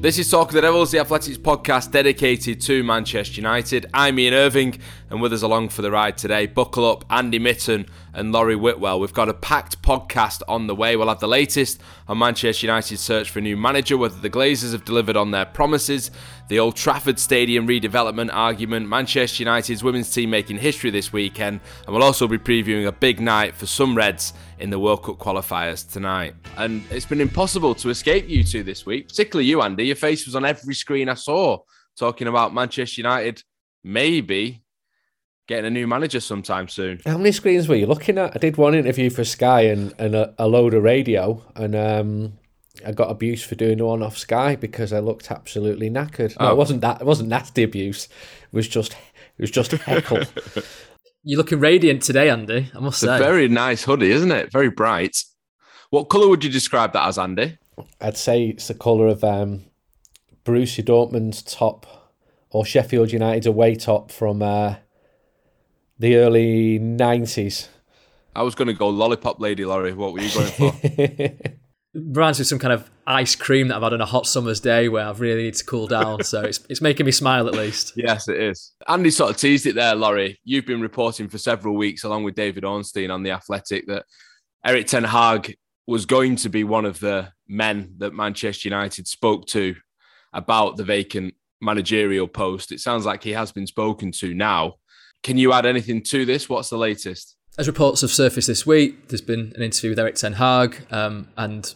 This is Talk of the Devils, the Athletics podcast dedicated to Manchester United. I'm Ian Irving, and with us along for the ride today, buckle up, Andy Mitten and Laurie Whitwell. We've got a packed podcast on the way. We'll have the latest on Manchester United's search for a new manager, whether the Glazers have delivered on their promises, the Old Trafford Stadium redevelopment argument, Manchester United's women's team making history this weekend, and we'll also be previewing a big night for some Reds in the World Cup qualifiers tonight. And it's been impossible to escape you two this week, particularly you, Andy. Your face was on every screen I saw talking about Manchester United maybe getting a new manager sometime soon. How many screens were you looking at? I did one interview for Sky and, and a, a load of radio, and um, I got abuse for doing one off Sky because I looked absolutely knackered. No, Oh. it wasn't that. It wasn't nasty abuse. It was just it was just a heckle. You're looking radiant today, Andy. I must It's a say. very nice hoodie, isn't it? Very bright. What colour would you describe that as, Andy? I'd say it's the colour of um, Borussia Dortmund's top or Sheffield United's away top from uh, the early nineties. I was going to go lollipop lady, Laurie. What were you going for? Reminds me of some kind of ice cream that I've had on a hot summer's day where I've really need to cool down. so it's, it's making me smile at least. yes, it is. Andy sort of teased it there, Laurie. You've been reporting for several weeks, along with David Ornstein on The Athletic, that Erik Ten Hag was going to be one of the men that Manchester United spoke to about the vacant managerial post. It sounds like he has been spoken to now. Can you add anything to this? What's the latest? As reports have surfaced this week, there's been an interview with Erik Ten Hag, um, and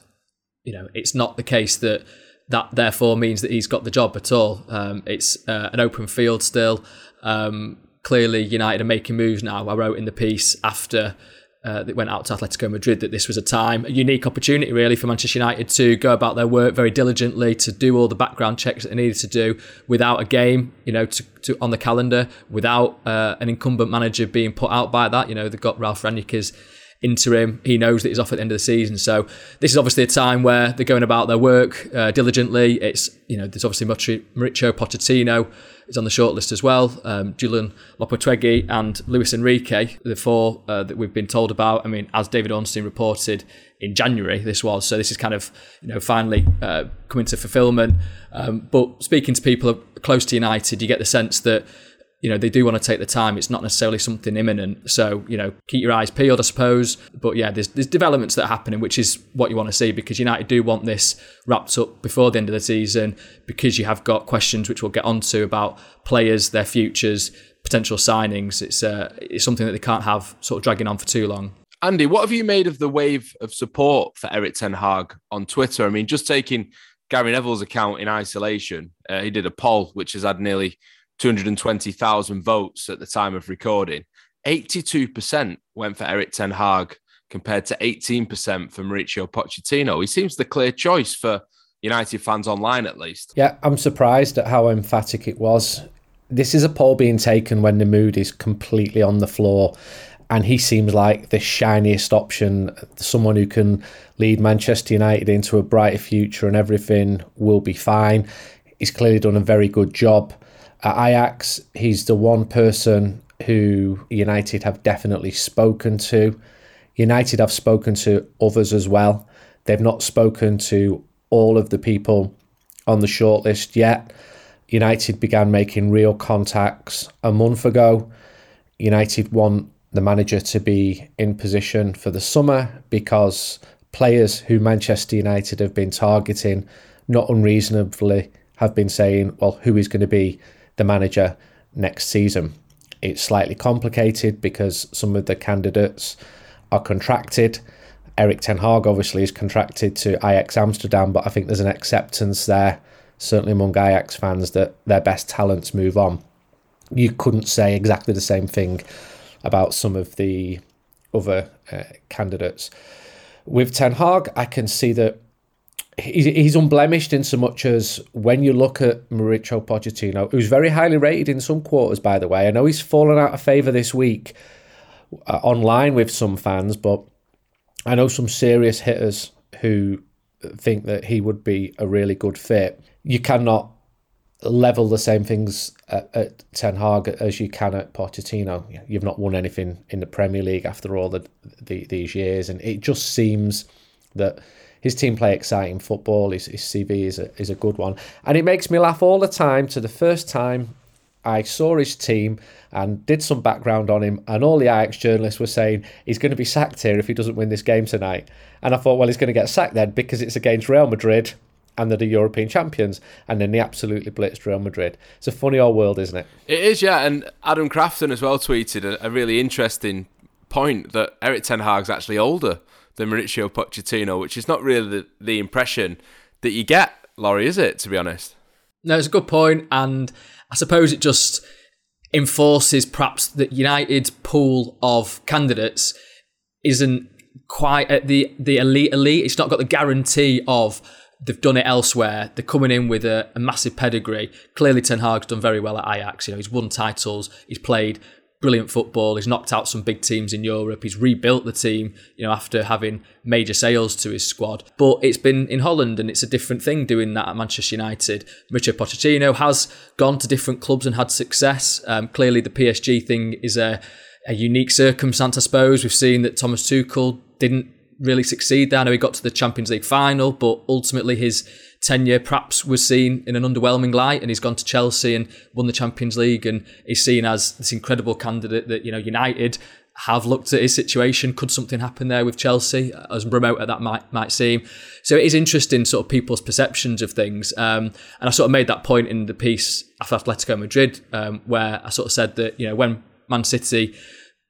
you know it's not the case that that therefore means that he's got the job at all. Um, it's uh, an open field still. Um, clearly, United are making moves now. I wrote in the piece after uh, that went out to Atletico Madrid that this was a time, a unique opportunity really for Manchester United to go about their work very diligently, to do all the background checks that they needed to do without a game, you know, to, to on the calendar, without uh, an incumbent manager being put out by that. You know, they've got Ralf Rangnick interim. He knows that he's off at the end of the season. So this is obviously a time where they're going about their work uh, diligently. It's, you know, there's obviously Mauricio Pochettino is on the shortlist as well. Um, Julen Lopetegui and Luis Enrique, the four uh, that we've been told about. I mean, as David Ornstein reported in January, this was. So this is kind of, you know, finally uh, coming to fulfillment. Um, but speaking to people close to United, you get the sense that you know, they do want to take the time. It's not necessarily something imminent. So, you know, keep your eyes peeled, I suppose. But yeah, there's, there's developments that are happening, which is what you want to see because United do want this wrapped up before the end of the season because you have got questions which we'll get onto about players, their futures, potential signings. It's, uh, it's something that they can't have sort of dragging on for too long. Andy, what have you made of the wave of support for Erik Ten Hag on Twitter? I mean, just taking Gary Neville's account in isolation, uh, he did a poll which has had nearly 220,000 votes at the time of recording. 82% went for Erik Ten Hag compared to 18% for Mauricio Pochettino. He seems the clear choice for United fans online, at least. Yeah, I'm surprised at how emphatic it was. This is a poll being taken when the mood is completely on the floor, and he seems like the shiniest option, someone who can lead Manchester United into a brighter future and everything will be fine. He's clearly done a very good job. At Ajax, he's the one person who United have definitely spoken to. United have spoken to others as well. They've not spoken to all of the people on the shortlist yet. United began making real contacts a month ago. United want the manager to be in position for the summer because players who Manchester United have been targeting, not unreasonably, have been saying, well, who is going to be the manager next season? It's slightly complicated because some of the candidates are contracted. Erik Ten Hag obviously is contracted to Ajax Amsterdam, but I think there's an acceptance there, certainly among Ajax fans, that their best talents move on. You couldn't say exactly the same thing about some of the other uh, candidates. With Ten Hag, I can see that he's unblemished in so much as when you look at Mauricio Pochettino, who's very highly rated in some quarters, by the way. I know he's fallen out of favour this week uh, online with some fans, but I know some serious hitters who think that he would be a really good fit. You cannot level the same things at, at Ten Hag as you can at Pochettino. You've not won anything in the Premier League after all the, the these years, and it just seems that his team play exciting football. His, his CV is a, is a good one, and it makes me laugh all the time. To the first time I saw his team and did some background on him, and all the Ajax journalists were saying he's going to be sacked here if he doesn't win this game tonight. And I thought, well, he's going to get sacked then because it's against Real Madrid and they're the European champions, and then they absolutely blitzed Real Madrid. It's a funny old world, isn't it? It is, yeah. And Adam Crafton as well tweeted a, a really interesting point that Erik Ten Hag's actually older than Mauricio Pochettino, which is not really the, the impression that you get, Laurie, is it, to be honest? No, it's a good point, and I suppose it just enforces perhaps that United's pool of candidates isn't quite at the the elite elite. It's not got the guarantee of they've done it elsewhere. They're coming in with a, a, massive pedigree. Clearly, Ten Hag's done very well at Ajax. You know, he's won titles. He's played brilliant football. He's knocked out some big teams in Europe. He's rebuilt the team, you know, after having major sales to his squad. But it's been in Holland, and it's a different thing doing that at Manchester United. Richard Pochettino has gone to different clubs and had success. Um, clearly, the PSG thing is a a unique circumstance, I suppose. We've seen that Thomas Tuchel didn't really succeed there. I know he got to the Champions League final, but ultimately his tenure perhaps was seen in an underwhelming light and he's gone to Chelsea and won the Champions League and he's seen as this incredible candidate that, you know, United have looked at his situation. Could something happen there with Chelsea, as remote as that might might seem? So it is interesting, sort of people's perceptions of things. Um, and I sort of made that point in the piece after Atletico Madrid, um, where I sort of said that you know when Man City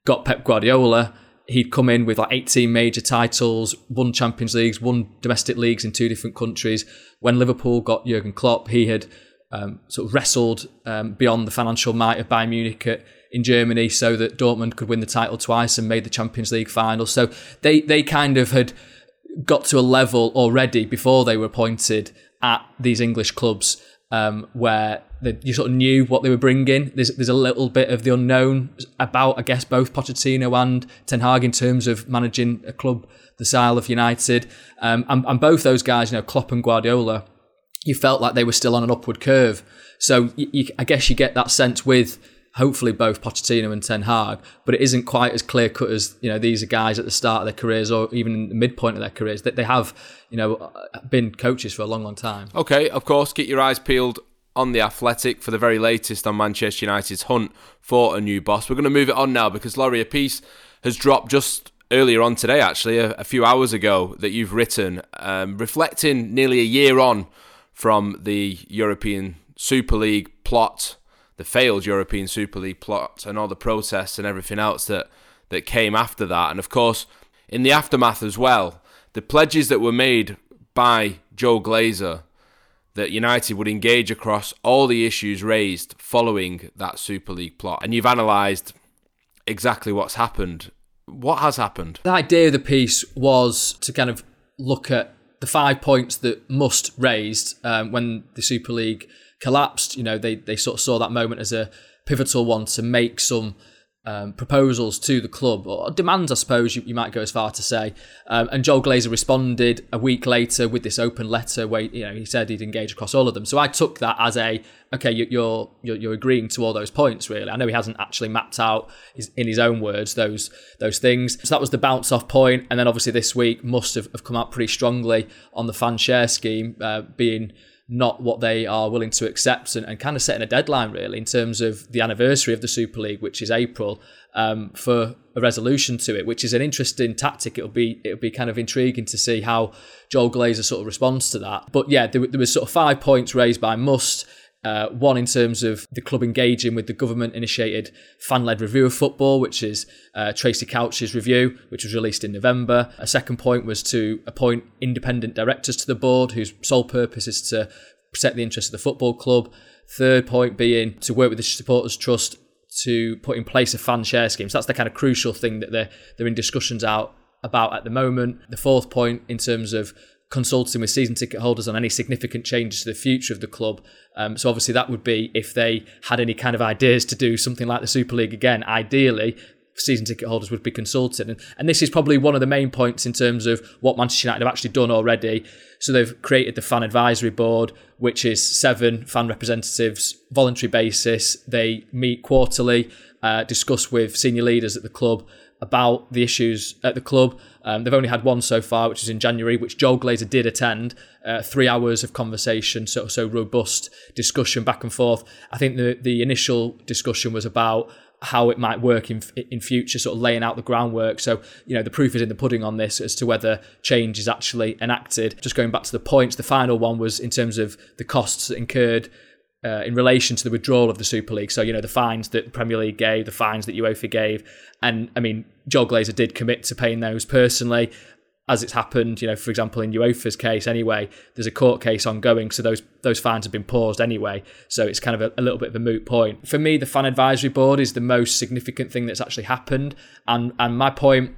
got Pep Guardiola, he'd come in with like 18 major titles, won Champions Leagues, won domestic leagues in two different countries. When Liverpool got Jurgen Klopp, he had um, sort of wrestled um, beyond the financial might of Bayern Munich at, in Germany so that Dortmund could win the title twice and made the Champions League final. So they, they kind of had got to a level already before they were appointed at these English clubs um, where the, you sort of knew what they were bringing. There's there's a little bit of the unknown about, I guess, both Pochettino and Ten Hag in terms of managing a club the style of United, um, and, and both those guys, you know, Klopp and Guardiola, you felt like they were still on an upward curve. So you, you, I guess you get that sense with hopefully both Pochettino and Ten Hag, but it isn't quite as clear cut as you know these are guys at the start of their careers or even in the midpoint of their careers that they have you know been coaches for a long, long time. Okay, of course, keep your eyes peeled on the Athletic for the very latest on Manchester United's hunt for a new boss. We're going to move it on now because Laurie, a piece has dropped just earlier on today, actually, a, a few hours ago, that you've written, um, reflecting nearly a year on from the European Super League plot the failed European Super League plot and all the protests and everything else that, that came after that. And of course, in the aftermath as well, the pledges that were made by Joel Glazer that United would engage across all the issues raised following that Super League plot. And you've analysed exactly what's happened. What has happened? The idea of the piece was to kind of look at the five points that Must raised um, when the Super League collapsed. You know, they they sort of saw that moment as a pivotal one to make some um, proposals to the club, or demands, I suppose you, you might go as far to say. Um, and Joel Glazer responded a week later with this open letter where you know he said he'd engage across all of them. So I took that as a okay, you're you're, you're agreeing to all those points. Really, I know he hasn't actually mapped out his, in his own words those those things. So that was the bounce off point, and then obviously this week Must have, have come out pretty strongly on the fan share scheme uh, being not what they are willing to accept and, and, kind of setting a deadline really in terms of the anniversary of the Super League, which is April, um, for a resolution to it, which is an interesting tactic. It'll be it'll be kind of intriguing to see how Joel Glazer sort of responds to that. But yeah, there, there was sort of five points raised by Must. Uh, one in terms of the club engaging with the government initiated fan led review of football, which is uh, Tracey Crouch's review, which was released in November. A second point was to appoint independent directors to the board whose sole purpose is to protect the interests of the football club. Third point being to work with the Supporters Trust to put in place a fan share scheme. So that's the kind of crucial thing that they're, they're in discussions out about at the moment. The fourth point in terms of consulting with season ticket holders on any significant changes to the future of the club. Um, so obviously that would be if they had any kind of ideas to do something like the Super League again. Ideally, season ticket holders would be consulted. And, and this is probably one of the main points in terms of what Manchester United have actually done already. So they've created the fan advisory board, which is seven fan representatives, voluntary basis. They meet quarterly, uh, discuss with senior leaders at the club about the issues at the club. Um, they've only had one so far, which was in January, which Joel Glazer did attend. Uh, three hours of conversation, so so robust discussion back and forth. I think the the initial discussion was about how it might work in in future, sort of laying out the groundwork. So you know the proof is in the pudding on this as to whether change is actually enacted. Just going back to the points, the final one was in terms of the costs incurred uh, in relation to the withdrawal of the Super League. So, you know, the fines that Premier League gave, the fines that UEFA gave. And I mean, Joel Glazer did commit to paying those personally. As it's happened, you know, for example, in UEFA's case, anyway, there's a court case ongoing, so those those fines have been paused anyway. So it's kind of a, a little bit of a moot point. For me, the fan advisory board is the most significant thing that's actually happened, and and my point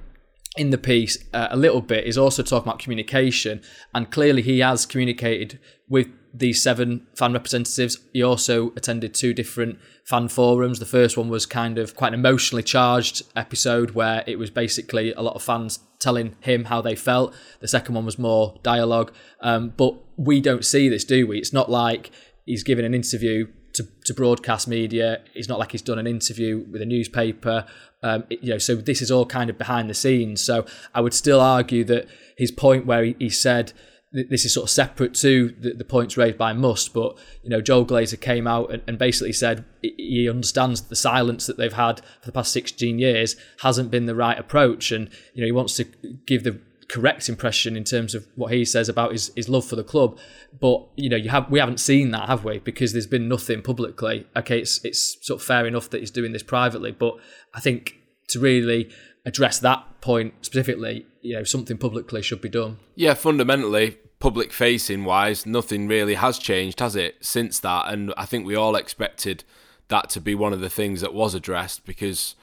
in the piece uh, a little bit is also talking about communication, and clearly he has communicated with these seven fan representatives. He also attended two different fan forums. The first one was kind of quite an emotionally charged episode where it was basically a lot of fans telling him how they felt. The second one was more dialogue. Um, but we don't see this, do we? It's not like he's given an interview to, to broadcast media. It's not like he's done an interview with a newspaper. Um, it, you know, so this is all kind of behind the scenes. So I would still argue that his point where he, he said this is sort of separate to the, the, points raised by Must, but you know Joel Glazer came out and, and, basically said he understands the silence that they've had for the past 16 years hasn't been the right approach, and you know he wants to give the correct impression in terms of what he says about his, his love for the club. But you know you have we haven't seen that, have we? Because there's been nothing publicly. Okay, it's it's sort of fair enough that he's doing this privately, but I think to really address that point specifically, know, something publicly should be done. Yeah, fundamentally, public facing wise, nothing really has changed, has it, since that? And I think we all expected that to be one of the things that was addressed because,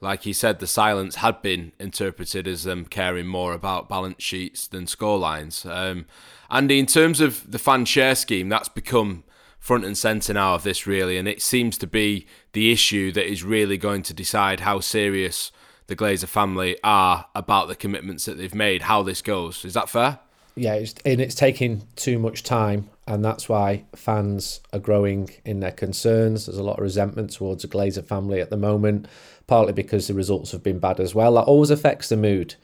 like he said, the silence had been interpreted as them caring more about balance sheets than scorelines. Um, Andy, in terms of the fan share scheme, that's become front and centre now of this, really, and it seems to be the issue that is really going to decide how serious the Glazer family are about the commitments that they've made, how this goes. Is that fair? Yeah, it's, and it's taking too much time, and that's why fans are growing in their concerns. There's a lot of resentment towards the Glazer family at the moment, partly because the results have been bad as well. That always affects the mood.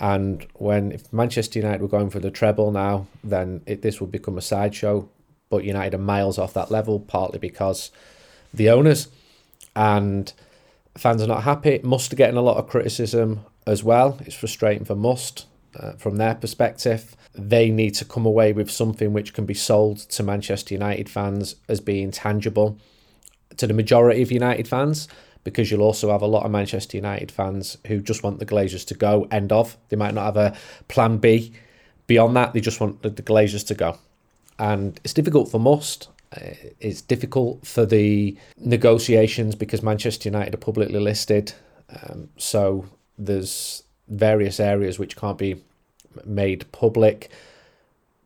And when if Manchester United were going for the treble now, then it, this would become a sideshow. But United are miles off that level, partly because the owners and fans are not happy. Must are getting a lot of criticism as well. It's frustrating for Must uh, from their perspective. They need to come away with something which can be sold to Manchester United fans as being tangible to the majority of United fans. Because you'll also have a lot of Manchester United fans who just want the Glazers to go. End of. They might not have a plan B. Beyond that, they just want the, the Glazers to go, and it's difficult for Must it's difficult for the negotiations because Manchester United are publicly listed. Um, so there's various areas which can't be made public.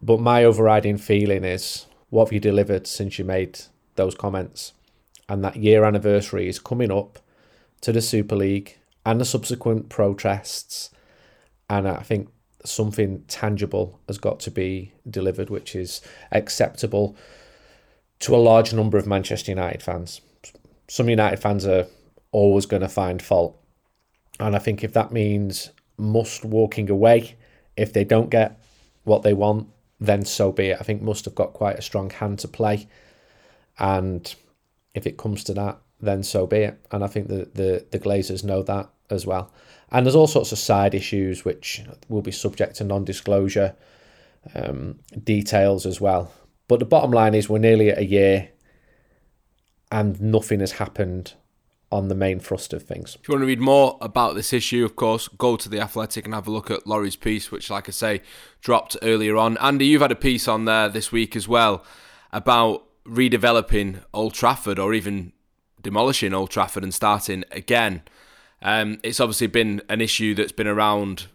But my overriding feeling is what have you delivered since you made those comments? And that year anniversary is coming up to the Super League and the subsequent protests. And I think something tangible has got to be delivered, which is acceptable to a large number of Manchester United fans. Some United fans are always going to find fault. And I think if that means Must walking away, if they don't get what they want, then so be it. I think Must have got quite a strong hand to play. And if it comes to that, then so be it. And I think the, the, the Glazers know that as well. And there's all sorts of side issues which will be subject to non disclosure um, details as well. But the bottom line is we're nearly at a year and nothing has happened on the main thrust of things. If you want to read more about this issue, of course, go to The Athletic and have a look at Laurie's piece, which, like I say, dropped earlier on. Andy, you've had a piece on there this week as well about redeveloping Old Trafford or even demolishing Old Trafford and starting again. Um, it's obviously been an issue that's been around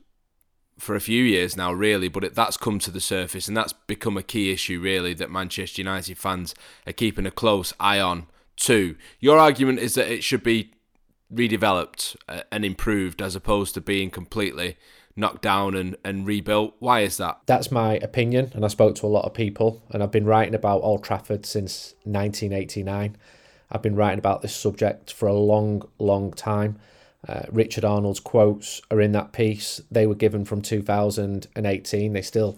for a few years now, really, but it, that's come to the surface and that's become a key issue, really, that Manchester United fans are keeping a close eye on. Too. Your argument is that it should be redeveloped uh, and improved as opposed to being completely knocked down and, and rebuilt. Why is that? That's my opinion, and I spoke to a lot of people, and I've been writing about Old Trafford since 1989. I've been writing about this subject for a long, long time. Uh, Richard Arnold's quotes are in that piece. They were given from 2018. They still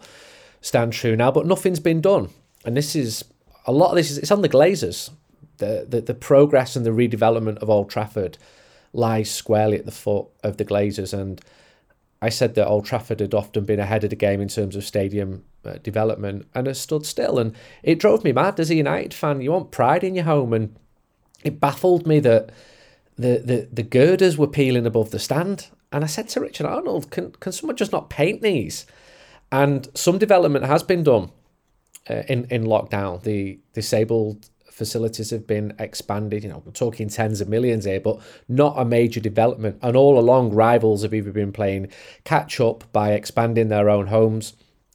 stand true now, but nothing's been done. And this is a lot of this is it's on the Glazers. The, the the progress and the redevelopment of Old Trafford lies squarely at the foot of the Glazers. And I said that Old Trafford had often been ahead of the game in terms of stadium uh, development and has stood still. And it drove me mad as a United fan. You want pride in your home, and it baffled me that the, the, the girders were peeling above the stand. And I said to Richard Arnold, can, can someone just not paint these? And some development has been done uh, in, in lockdown. The disabled facilities have been expanded. You know, we're talking tens of millions here, but not a major development. And all along, rivals have either been playing catch up by expanding their own homes.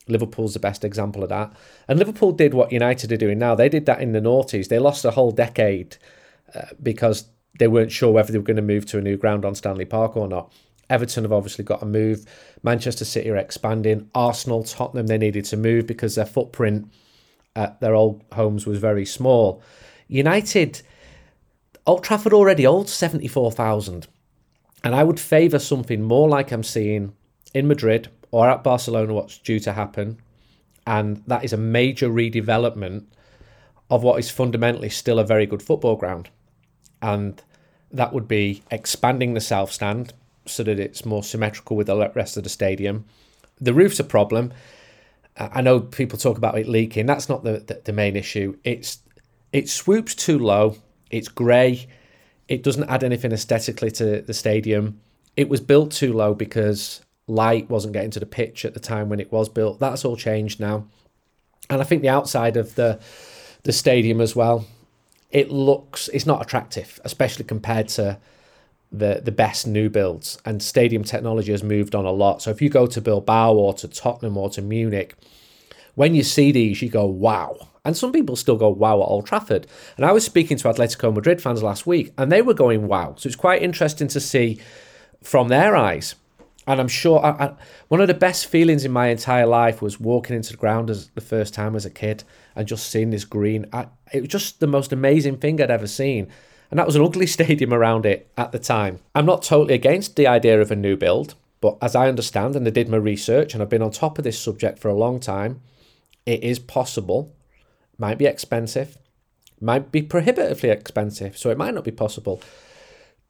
Liverpool's the best example of that. And Liverpool did what United are doing now. They did that in the noughties. They lost a whole decade uh, because they weren't sure whether they were going to move to a new ground on Stanley Park or not. Everton have obviously got to move. Manchester City are expanding. Arsenal, Tottenham, they needed to move because their footprint at their old homes was very small. United, Old Trafford already holds 74,000. And I would favour something more like I'm seeing in Madrid or at Barcelona, what's due to happen. And that is a major redevelopment of what is fundamentally still a very good football ground and that would be expanding the south stand so that it's more symmetrical with the rest of the stadium. The roof's a problem. I know people talk about it leaking. That's not the, the, the main issue. It's it swoops too low. It's grey. It doesn't add anything aesthetically to the stadium. It was built too low because light wasn't getting to the pitch at the time when it was built. That's all changed now. And I think the outside of the the stadium as well it looks it's not attractive, especially compared to the the best new builds. And stadium technology has moved on a lot. So if you go to Bilbao or to Tottenham or to Munich, when you see these, you go wow. And some people still go wow at Old Trafford. And I was speaking to Atletico Madrid fans last week, and they were going wow. So it's quite interesting to see from their eyes. And I'm sure I, I, one of the best feelings in my entire life was walking into the ground as the first time as a kid and just seeing this green. I, it was just the most amazing thing I'd ever seen. And that was an ugly stadium around it at the time. I'm not totally against the idea of a new build, but as I understand, and I did my research and I've been on top of this subject for a long time, it is possible, might be expensive, might be prohibitively expensive, so it might not be possible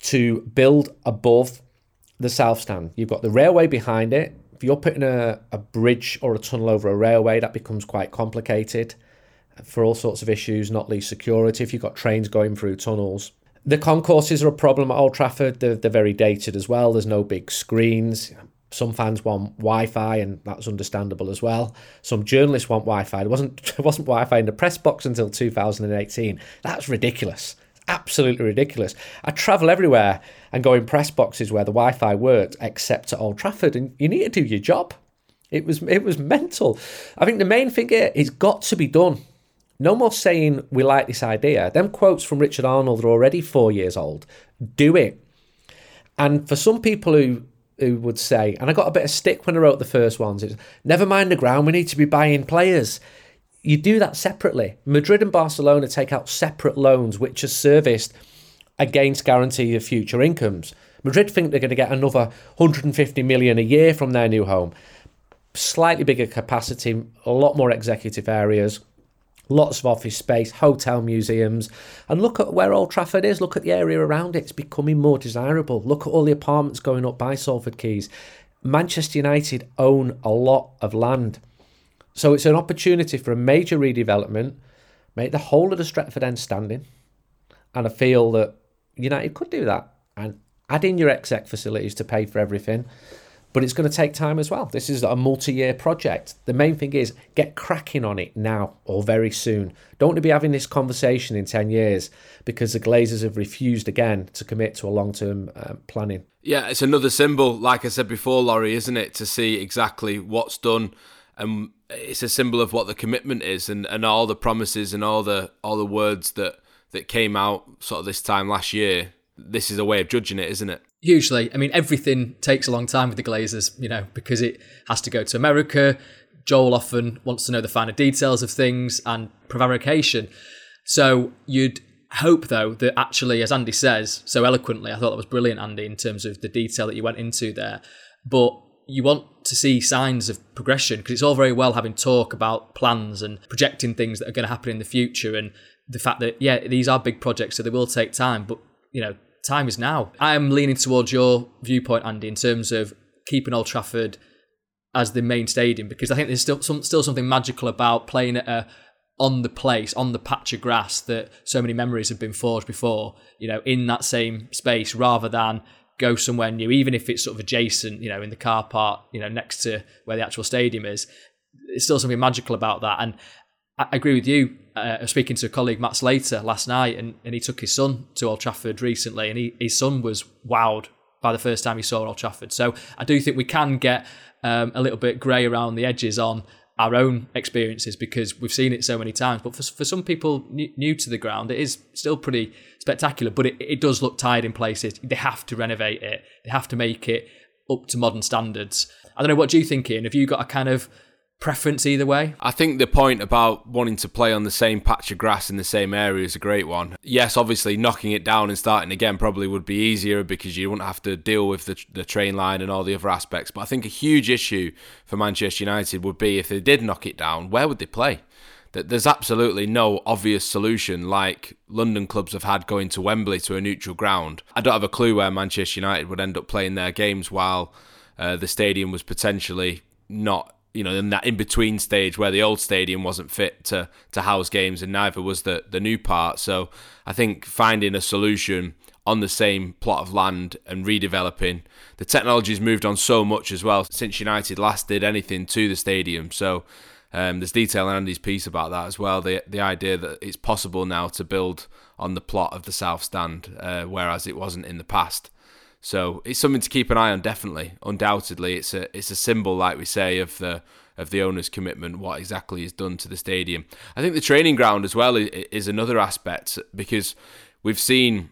to build above the south stand. You've got the railway behind it. If you're putting a, a bridge or a tunnel over a railway, that becomes quite complicated for all sorts of issues, not least security, if you've got trains going through tunnels. The concourses are a problem at Old Trafford. They're, they're very dated as well. There's no big screens. Some fans want Wi-Fi, and that's understandable as well. Some journalists want Wi-Fi. There wasn't wasn't Wi-Fi in the press box until 2018. That's ridiculous. Absolutely ridiculous. I travel everywhere and go in press boxes where the Wi-Fi worked, except at Old Trafford, and you need to do your job. It was it was mental. I think the main thing here is got to be done. No more saying we like this idea. Them quotes from Richard Arnold are already four years old. Do it. And for some people who who would say, and I got a bit of stick when I wrote the first ones, it's never mind the ground, we need to be buying players. You do that separately. Madrid and Barcelona take out separate loans, which are serviced against guarantee of future incomes. Madrid think they're going to get another 150 million a year from their new home. Slightly bigger capacity, a lot more executive areas, lots of office space, hotel museums. And look at where Old Trafford is. Look at the area around it. It's becoming more desirable. Look at all the apartments going up by Salford Quays. Manchester United own a lot of land. So it's an opportunity for a major redevelopment, make the whole of the Stretford end standing. And I feel that United could do that and add in your exec facilities to pay for everything. But it's going to take time as well. This is a multi year project. The main thing is get cracking on it now or very soon. Don't want to be having this conversation in 10 years because the Glazers have refused again to commit to a long term uh, planning. Yeah, it's another symbol, like I said before, Laurie, isn't it, to see exactly what's done and it's a symbol of what the commitment is and, and all the promises and all the all the words that that came out sort of this time last year. This is a way of judging it, isn't it? Hugely. I mean, everything takes a long time with the Glazers, you know, because it has to go to America. Joel often wants to know the finer details of things and prevarication. So you'd hope, though, that actually, as Andy says so eloquently, I thought that was brilliant, Andy, in terms of the detail that you went into there. But you want to see signs of progression because it's all very well having talk about plans and projecting things that are going to happen in the future and the fact that yeah these are big projects so they will take time but you know time is now i am leaning towards your viewpoint andy in terms of keeping old trafford as the main stadium because i think there's still some, still something magical about playing at a on the place on the patch of grass that so many memories have been forged before you know in that same space rather than go somewhere new, even if it's sort of adjacent, you know, in the car park, you know, next to where the actual stadium is. There's still something magical about that. And I agree with you. Uh, speaking to a colleague, Matt Slater, last night, and, and he took his son to Old Trafford recently, and he, his son was wowed by the first time he saw Old Trafford. So I do think we can get um, a little bit grey around the edges on our own experiences because we've seen it so many times. But for, for some people new to the ground, it is still pretty spectacular, but it, it does look tired in places. They have to renovate it, they have to make it up to modern standards. I don't know, what do you think, Ian? Have you got a kind of preference either way? I think the point about wanting to play on the same patch of grass in the same area is a great one. Yes, obviously, knocking it down and starting again probably would be easier because you wouldn't have to deal with the, the train line and all the other aspects. But I think a huge issue for Manchester United would be if they did knock it down, where would they play? That There's absolutely no obvious solution like London clubs have had going to Wembley to a neutral ground. I don't have a clue where Manchester United would end up playing their games while uh, the stadium was potentially not you know, in that in between stage where the old stadium wasn't fit to to house games, and neither was the the new part. So I think finding a solution on the same plot of land and redeveloping the technology's moved on so much as well since United last did anything to the stadium. So um, there's detail in Andy's piece about that as well. The the idea that it's possible now to build on the plot of the South Stand, uh, whereas it wasn't in the past. So it's something to keep an eye on. Definitely, undoubtedly, it's a it's a symbol, like we say, of the of the owner's commitment. What exactly is done to the stadium? I think the training ground as well is another aspect because we've seen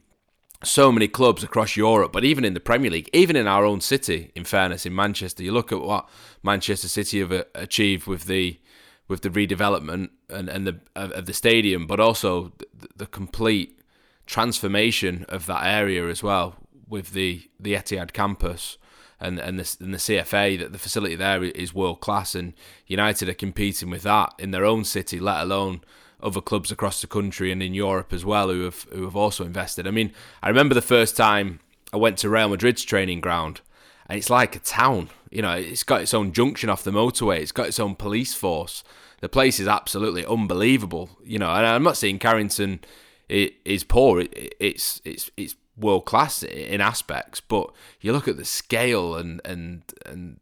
so many clubs across Europe, but even in the Premier League, even in our own city. In fairness, in Manchester, you look at what Manchester City have uh, achieved with the with the redevelopment and, and the of the stadium, but also the, the complete transformation of that area as well with the the Etihad campus and and the, and the CFA that the facility there is world class and United are competing with that in their own city, let alone other clubs across the country and in Europe as well who have who have also invested. I mean, I remember the first time I went to Real Madrid's training ground and it's like a town. You know, it's got its own junction off the motorway. It's got its own police force. The place is absolutely unbelievable. You know, and I'm not saying Carrington is poor. It's it's it's world class in aspects, but you look at the scale and and and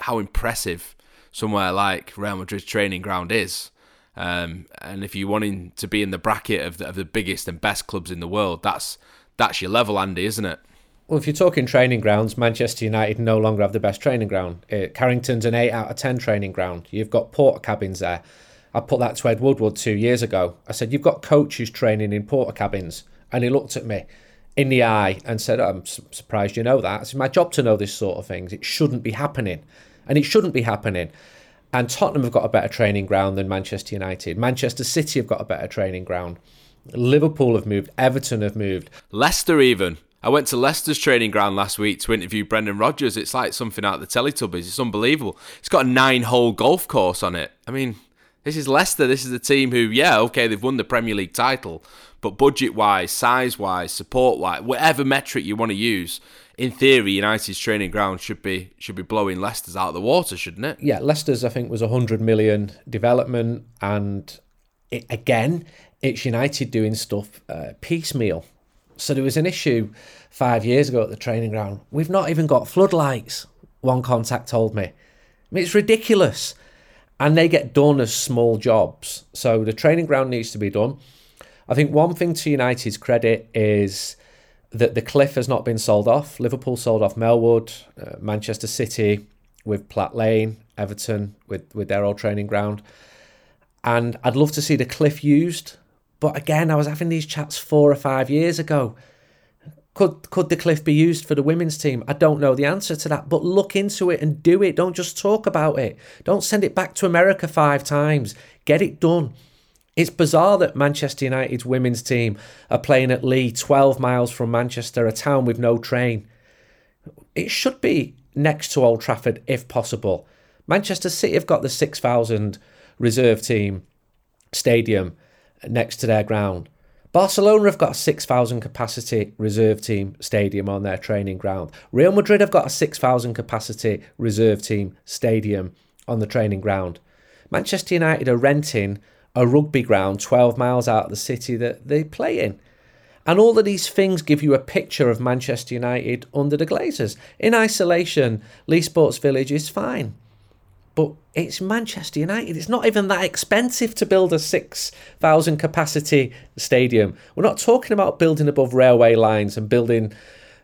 how impressive somewhere like Real Madrid's training ground is. Um, and if you're wanting to be in the bracket of the, of the biggest and best clubs in the world, that's that's your level, Andy, isn't it? Well, if you're talking training grounds, Manchester United no longer have the best training ground. Uh, Carrington's an 8 out of 10 training ground. You've got Portakabins there. I put that to Ed Woodward two years ago. I said, You've got coaches training in Portakabins and he looked at me. in the eye and said, I'm surprised you know that. It's my job to know this sort of things. It shouldn't be happening. And it shouldn't be happening. And Tottenham have got a better training ground than Manchester United. Manchester City have got a better training ground. Liverpool have moved. Everton have moved. Leicester, even. I went to Leicester's training ground last week to interview Brendan Rodgers. It's like something out of the Teletubbies. It's unbelievable. It's got a nine hole golf course on it. I mean, this is Leicester. This is a team who, yeah, okay, they've won the Premier League title, but budget wise, size wise, support wise, whatever metric you want to use, in theory, United's training ground should be should be blowing Leicester's out of the water, shouldn't it? Yeah, Leicester's I think was a hundred million development, and it, again, it's United doing stuff uh, piecemeal. So there was an issue five years ago at the training ground. We've not even got floodlights. One contact told me. I mean, it's ridiculous, and they get done as small jobs. So the training ground needs to be done. I think one thing to United's credit is that the cliff has not been sold off. Liverpool sold off Melwood, uh, Manchester City with Platt Lane, Everton with, with their old training ground. And I'd love to see the cliff used. But again, I was having these chats four or five years ago. Could could the cliff be used for the women's team? I don't know the answer to that, but look into it and do it. Don't just talk about it. Don't send it back to America five times. Get it done. It's bizarre that Manchester United's women's team are playing at Leigh, 12 miles from Manchester, a town with no train. It should be next to Old Trafford if possible. Manchester City have got the 6,000 reserve team stadium next to their ground. Barcelona have got a 6,000 capacity reserve team stadium on their training ground. Real Madrid have got a 6,000 capacity reserve team stadium on the training ground. Manchester United are renting a rugby ground 12 miles out of the city that they play in. And all of these things give you a picture of Manchester United under the Glazers. In isolation, Leigh Sports Village is fine. But it's Manchester United. It's not even that expensive to build a 6,000 capacity stadium. We're not talking about building above railway lines and building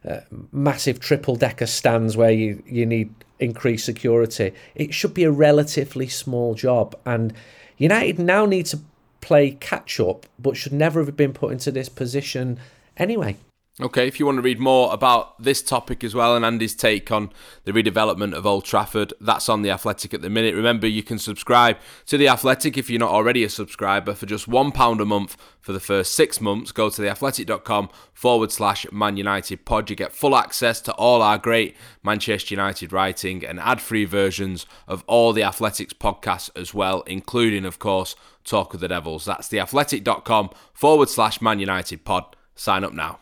uh, massive triple decker stands where you, you need increased security. It should be a relatively small job. And United now need to play catch up, but should never have been put into this position anyway. Okay, if you want to read more about this topic as well and Andy's take on the redevelopment of Old Trafford, that's on The Athletic at the minute. Remember, you can subscribe to The Athletic if you're not already a subscriber for just £1 a month for the first six months. Go to theathletic.com forward slash Man United pod. You get full access to all our great Manchester United writing and ad free versions of all The Athletic's podcasts as well, including, of course, Talk of the Devils. That's theathletic.com forward slash Man United pod. Sign up now.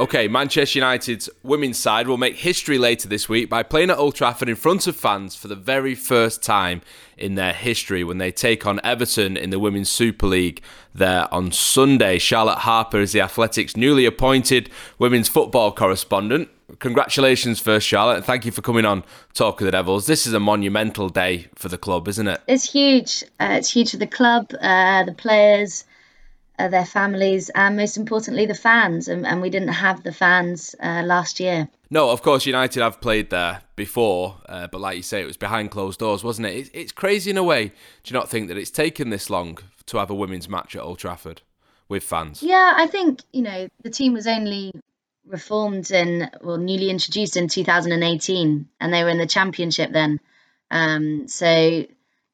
Okay, Manchester United's women's side will make history later this week by playing at Old Trafford in front of fans for the very first time in their history when they take on Everton in the Women's Super League there on Sunday. Charlotte Harpur is the Athletics' newly appointed women's football correspondent. Congratulations, first, Charlotte, and thank you for coming on Talk of the Devils. This is a monumental day for the club, isn't it? It's huge. Uh, it's huge for the club, uh, the players uh, their families, and most importantly, the fans. And, and we didn't have the fans uh, last year. No, of course, United have played there before, uh, but like you say, it was behind closed doors, wasn't it? It's, it's crazy in a way. Do you not think that it's taken this long to have a women's match at Old Trafford with fans? Yeah, I think, you know, the team was only reformed in, well, newly introduced in 2018, and they were in the championship then. Um, so, you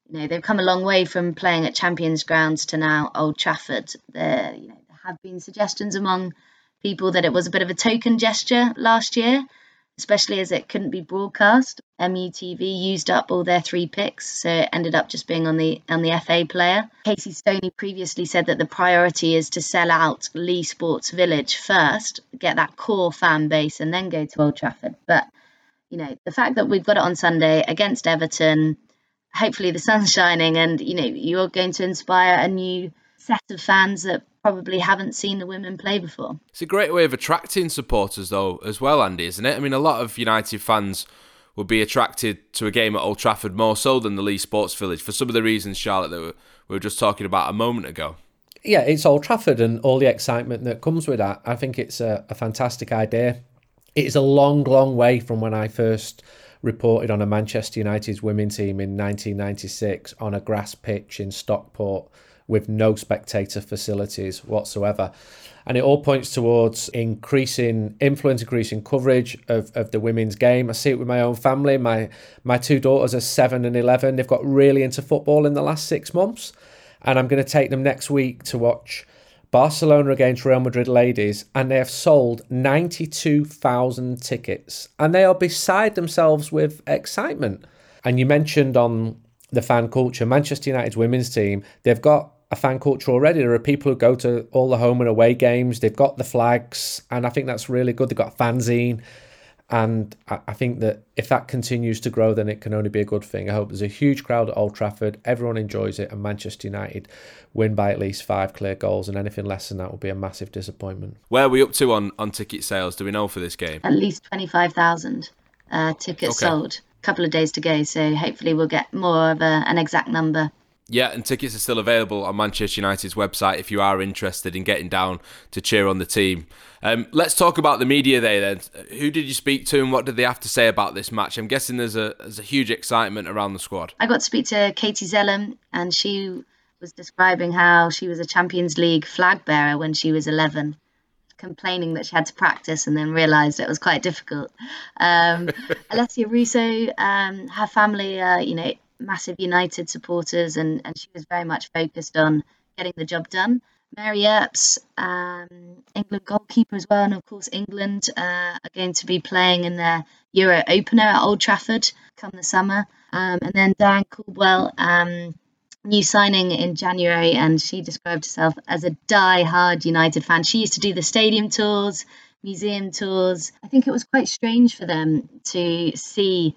know, they've come a long way from playing at Champions Grounds to now Old Trafford. There, you know, there have been suggestions among people that it was a bit of a token gesture last year especially as it couldn't be broadcast. MUTV used up all their three picks, so it ended up just being on the on the FA player. Casey Stoney previously said that the priority is to sell out Leigh Sports Village first, get that core fan base, and then go to Old Trafford. But you know, the fact that we've got it on Sunday against Everton, hopefully the sun's shining, and you know, you're going to inspire a new set of fans that probably haven't seen the women play before. It's a great way of attracting supporters, though, as well, Andy, isn't it? I mean, a lot of United fans would be attracted to a game at Old Trafford more so than the Leigh Sports Village for some of the reasons, Charlotte, that we were just talking about a moment ago. Yeah, it's Old Trafford and all the excitement that comes with that. I think it's a, a fantastic idea. It's a long, long way from when I first reported on a Manchester United's women team in 1996 on a grass pitch in Stockport with no spectator facilities whatsoever. And it all points towards increasing influence, increasing coverage of, of the women's game. I see it with my own family. My my two daughters are seven and eleven. They've got really into football in the last six months. And I'm going to take them next week to watch Barcelona against Real Madrid ladies, and they have sold 92,000 tickets, and they are beside themselves with excitement. And you mentioned on the fan culture, Manchester United's women's team, they've got a fan culture already. There are people who go to all the home and away games. They've got the flags, and I think that's really good. They've got fanzine, and I think that if that continues to grow, then it can only be a good thing. I hope there's a huge crowd at Old Trafford. Everyone enjoys it, and Manchester United win by at least five clear goals, and anything less than that will be a massive disappointment. Where are we up to on, on ticket sales? Do we know for this game? At least twenty five thousand uh, tickets okay. sold. A couple of days to go, so hopefully we'll get more of a, an exact number yeah, and tickets are still available on Manchester United's website if you are interested in getting down to cheer on the team. Um, let's talk about the media there then. Who did you speak to and what did they have to say about this match? I'm guessing there's a there's a huge excitement around the squad. I got to speak to Katie Zelem and she was describing how she was a Champions League flag bearer when she was 11 complaining that she had to practice and then realised it was quite difficult. Um, Alessia Russo, um, her family, uh, you know, massive United supporters, and, and she was very much focused on getting the job done. Mary Earps, um, England goalkeeper as well, and of course England uh, are going to be playing in their Euro opener at Old Trafford come the summer. Um, and then Diane Caldwell, um, new signing in January, and she described herself as a die-hard United fan. She used to do the stadium tours, museum tours. I think it was quite strange for them to see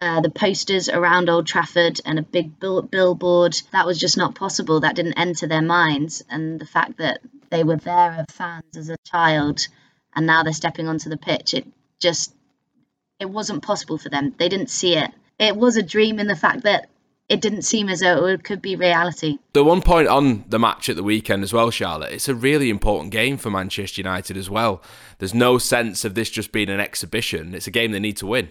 uh, the posters around Old Trafford and a big bill- billboard. That was just not possible. That didn't enter their minds. And the fact that they were there as fans as a child and now they're stepping onto the pitch, it just it wasn't possible for them. They didn't see it. It was a dream in the fact that it didn't seem as though it could be reality. The one point on the match at the weekend as well, Charlotte, it's a really important game for Manchester United as well. There's no sense of this just being an exhibition. It's a game they need to win.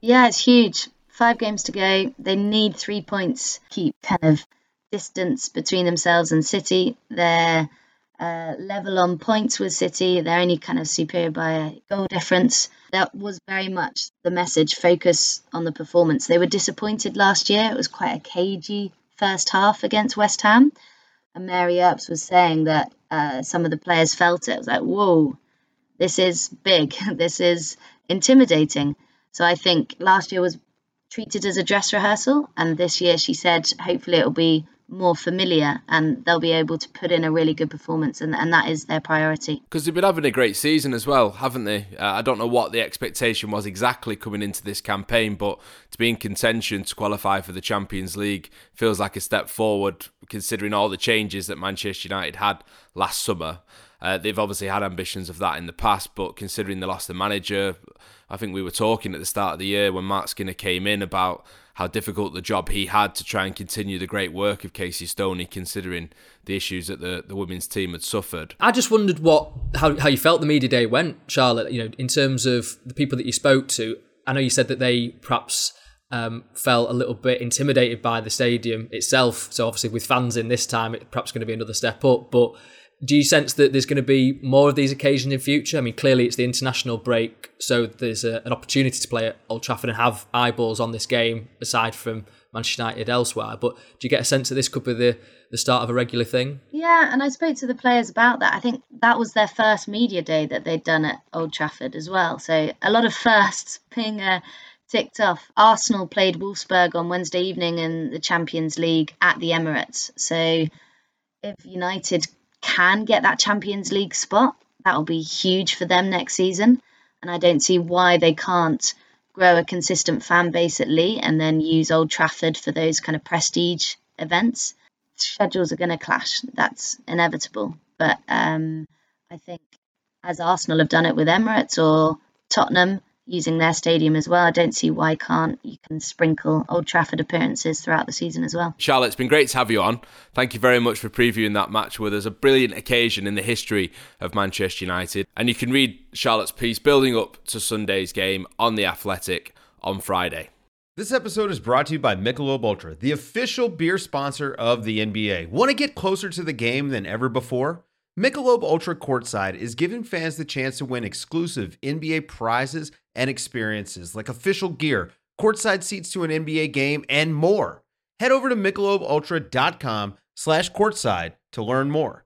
Yeah, it's huge. Five games to go. They need three points, keep kind of distance between themselves and City. They're uh, level on points with City. They're only kind of superior by a goal difference. That was very much the message focus on the performance. They were disappointed last year. It was quite a cagey first half against West Ham. And Mary Earps was saying that uh, some of the players felt it. It was like, whoa, this is big. this is intimidating. So I think last year was treated as a dress rehearsal, and this year she said hopefully it'll be more familiar and they'll be able to put in a really good performance and, and that is their priority. Because they've been having a great season as well haven't they? Uh, i don't know what the expectation was exactly coming into this campaign but to be in contention to qualify for the champions league feels like a step forward considering all the changes that manchester united had last summer. Uh, they've obviously had ambitions of that in the past, but considering they lost the manager, I think we were talking at the start of the year when Marc Skinner came in about how difficult the job he had to try and continue the great work of Casey Stoney, considering the issues that the, the women's team had suffered. I just wondered what how, how you felt the media day went, Charlotte. You know, in terms of the people that you spoke to. I know you said that they perhaps um, felt a little bit intimidated by the stadium itself. So obviously, with fans in this time, it's perhaps going to be another step up. But do you sense that there's going to be more of these occasions in future? I mean, clearly it's the international break, so there's a, an opportunity to play at Old Trafford and have eyeballs on this game aside from Manchester United elsewhere. But do you get a sense that this could be the, the start of a regular thing? Yeah, and I spoke to the players about that. I think that was their first media day that they'd done at Old Trafford as well. So a lot of firsts being uh, ticked off. Arsenal played Wolfsburg on Wednesday evening in the Champions League at the Emirates. So if United can get that Champions League spot, that'll be huge for them next season. And I don't see why they can't grow a consistent fan base at Leigh and then use Old Trafford for those kind of prestige events. Schedules are going to clash. That's inevitable. But um, I think as Arsenal have done it with Emirates or Tottenham, using their stadium as well. I don't see why can't you can sprinkle Old Trafford appearances throughout the season as well. Charlotte, it's been great to have you on. Thank you very much for previewing that match with us. A brilliant occasion in the history of Manchester United. And you can read Charlotte's piece building up to Sunday's game on the Athletic on Friday. This episode is brought to you by Michelob Ultra, the official beer sponsor of the NBA. Want to get closer to the game than ever before? Michelob Ultra Courtside is giving fans the chance to win exclusive NBA prizes and experiences like official gear, courtside seats to an NBA game, and more. Head over to michelobultra.com slash courtside to learn more.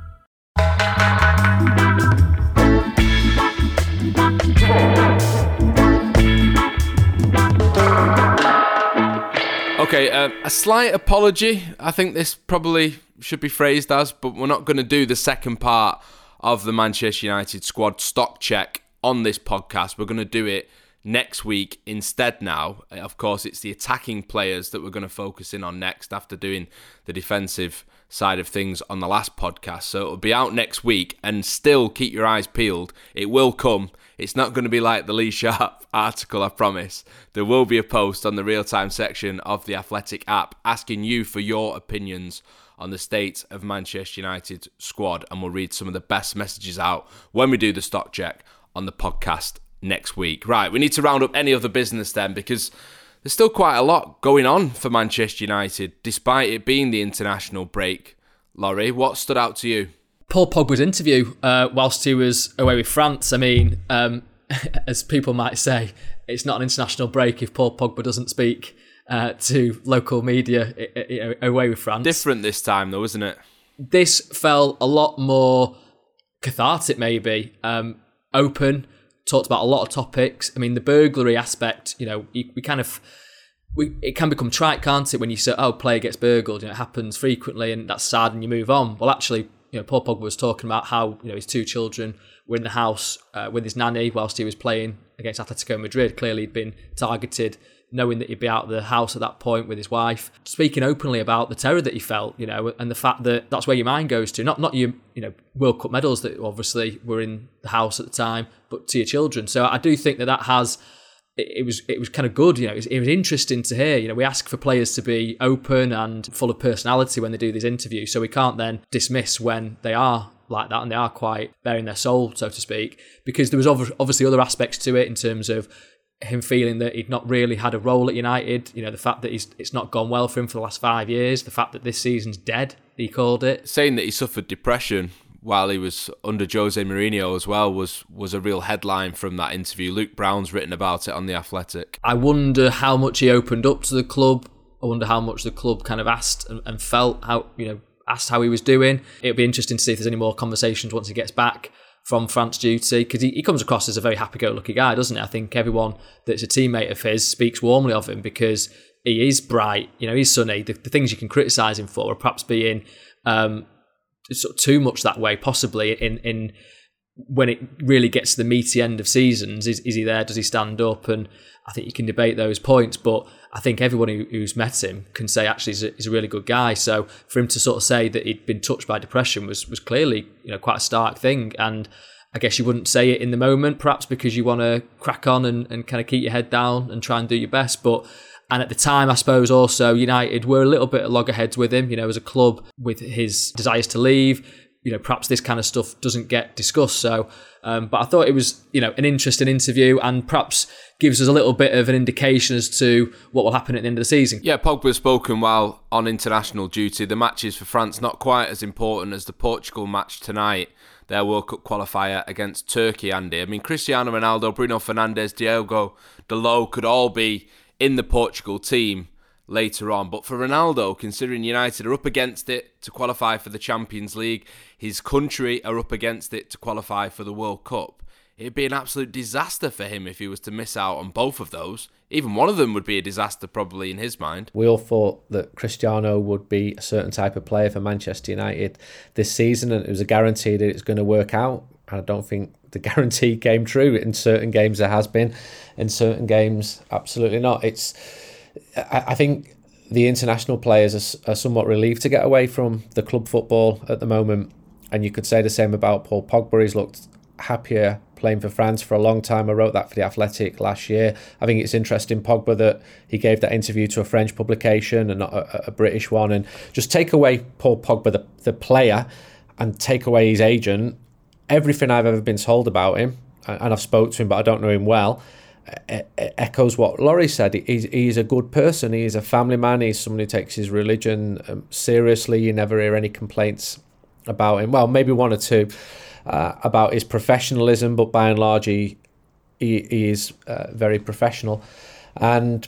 Okay, um, a slight apology. I think this probably should be phrased as, but we're not going to do the second part of the Manchester United squad stock check on this podcast. We're going to do it next week instead now. Of course, it's the attacking players that we're going to focus in on next after doing the defensive side of things on the last podcast. So it'll be out next week and still keep your eyes peeled. It will come. It's not going to be like the Lee Sharpe article, I promise. There will be a post on the real time section of the Athletic app asking you for your opinions on the state of Manchester United squad, and we'll read some of the best messages out when we do the stock check on the podcast next week. Right, we need to round up any other business then because there's still quite a lot going on for Manchester United, despite it being the international break. Laurie, what stood out to you? Paul Pogba's interview uh, whilst he was away with France. I mean, um, as people might say, it's not an international break if Paul Pogba doesn't speak uh, to local media away with France. Different this time, though, isn't it? This felt a lot more cathartic, maybe um, open. Talked about a lot of topics. I mean, the burglary aspect. You know, we, we kind of we, it can become trite, can't it? When you say, "Oh, player gets burgled," you know, it happens frequently, and that's sad, and you move on. Well, actually, you know, Paul Pogba was talking about how you know his two children were in the house uh, with his nanny whilst he was playing against Atletico Madrid. Clearly, he'd been targeted, knowing that he'd be out of the house at that point with his wife. Speaking openly about the terror that he felt, you know, and the fact that that's where your mind goes to. Not not your you know World Cup medals that obviously were in the house at the time, but to your children. So I do think that that has it, was it was kind of good. You know, it was, it was, interesting to hear. You know, we ask for players to be open and full of personality when they do these interviews, so we can't then dismiss when they are like that and they are quite bearing their soul, so to speak, because there was obviously other aspects to it in terms of him feeling that he'd not really had a role at United. You know, the fact that he's it's not gone well for him for the last five years, the fact that this season's dead, he called it. Saying that he suffered depression while he was under Jose Mourinho as well was was a real headline from that interview. Luke Brown's written about it on the Athletic. I wonder how much he opened up to the club. I wonder how much the club kind of asked and, and felt how you know asked how he was doing. It'll be interesting to see if there's any more conversations once he gets back from France duty because he, he comes across as a very happy-go-lucky guy, doesn't he? I think everyone that's a teammate of his speaks warmly of him because he is bright. You know, he's sunny. The, the things you can criticise him for are perhaps being um, sort of too much that way, possibly in in when it really gets to the meaty end of seasons, is, is he there? Does he stand up? And I think you can debate those points, but I think everyone who, who's met him can say actually he's a, he's a, really good guy. So for him to sort of say that he'd been touched by depression was was clearly you know quite a stark thing. And I guess you wouldn't say it in the moment, perhaps because you want to crack on and, and kind of keep your head down and try and do your best. But and at the time, I suppose also United were a little bit loggerheads with him. You know, as a club with his desires to leave. You know, perhaps this kind of stuff doesn't get discussed. So, um, but I thought it was you know an interesting interview and perhaps gives us a little bit of an indication as to what will happen at the end of the season. Yeah, Pogba spoken while on international duty. The matches for France not quite as important as the Portugal match tonight their World Cup qualifier against Turkey, Andy. I mean, Cristiano Ronaldo, Bruno Fernandes, Diogo Dalot could all be in the Portugal team later on. But for Ronaldo, considering United are up against it to qualify for the Champions League, his country are up against it to qualify for the World Cup, it'd be an absolute disaster for him if he was to miss out on both of those. Even one of them would be a disaster, probably in his mind. We all thought that Cristiano would be a certain type of player for Manchester United this season, and it was a guarantee that it's going to work out. And I don't think the guarantee came true. In certain games, there has been, in certain games, absolutely not. It's, I, think the international players are, are somewhat relieved to get away from the club football at the moment. And you could say the same about Paul Pogba. He's looked happier playing for France for a long time. I wrote that for the Athletic last year. I think it's interesting, Pogba, that he gave that interview to a French publication and not a, a British one. And just take away Paul Pogba, the, the player, and take away his agent. Everything I've ever been told about him, and I've spoke to him, but I don't know him well, echoes what Laurie said. He's, he's a good person. He's a family man. He's someone who takes his religion um, seriously. You never hear any complaints about him. Well, maybe one or two uh, about his professionalism, but by and large, he he, he is uh, very professional, and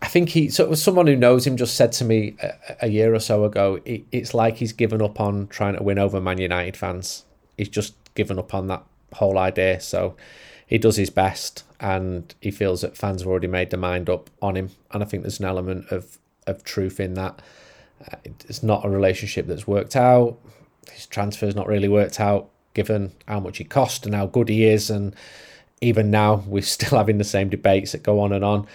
I think he so someone who knows him just said to me a, a year or so ago, it, it's like he's given up on trying to win over Man United fans. He's just given up on that whole idea. So he does his best, and he feels that fans have already made their mind up on him, and I think there's an element of of truth in that. Uh, it's not a relationship that's worked out. His transfer's not really worked out given how much he cost and how good he is. And even now, we're still having the same debates that go on and on.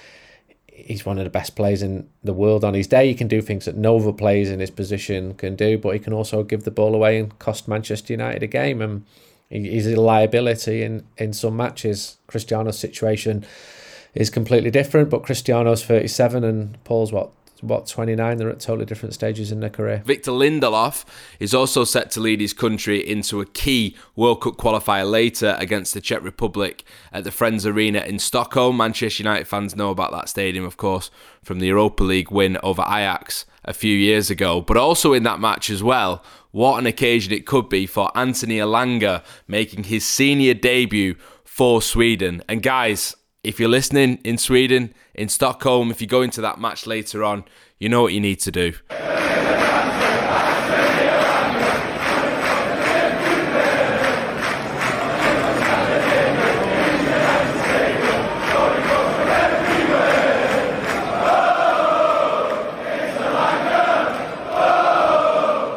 He's one of the best players in the world on his day. He can do things that no other players in his position can do, but he can also give the ball away and cost Manchester United a game. And he's a liability in, in some matches. Cristiano's situation is completely different, but Cristiano's 37 and Paul's what, what 29 they're at totally different stages in their career. Victor lindelof is also set to lead his country into a key world cup qualifier later against the czech republic at the friends arena in stockholm. Manchester united fans know about that stadium of course from the europa league win over ajax a few years ago. But also in that match as well what an occasion it could be for anthony elanga making his senior debut for sweden. And guys if you're listening in Sweden, in Stockholm, if you go into that match later on, you know what you need to do.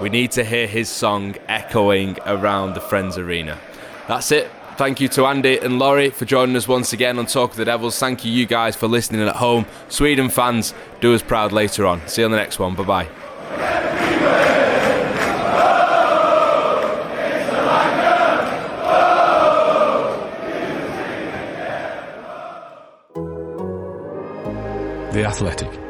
We need to hear his song echoing around the Friends Arena. That's it Thank you to Andy and Laurie for joining us once again on Talk of the Devils. Thank you, you guys, for listening at home. Sweden fans, do us proud later on. See you on the next one. Bye bye. The Athletic.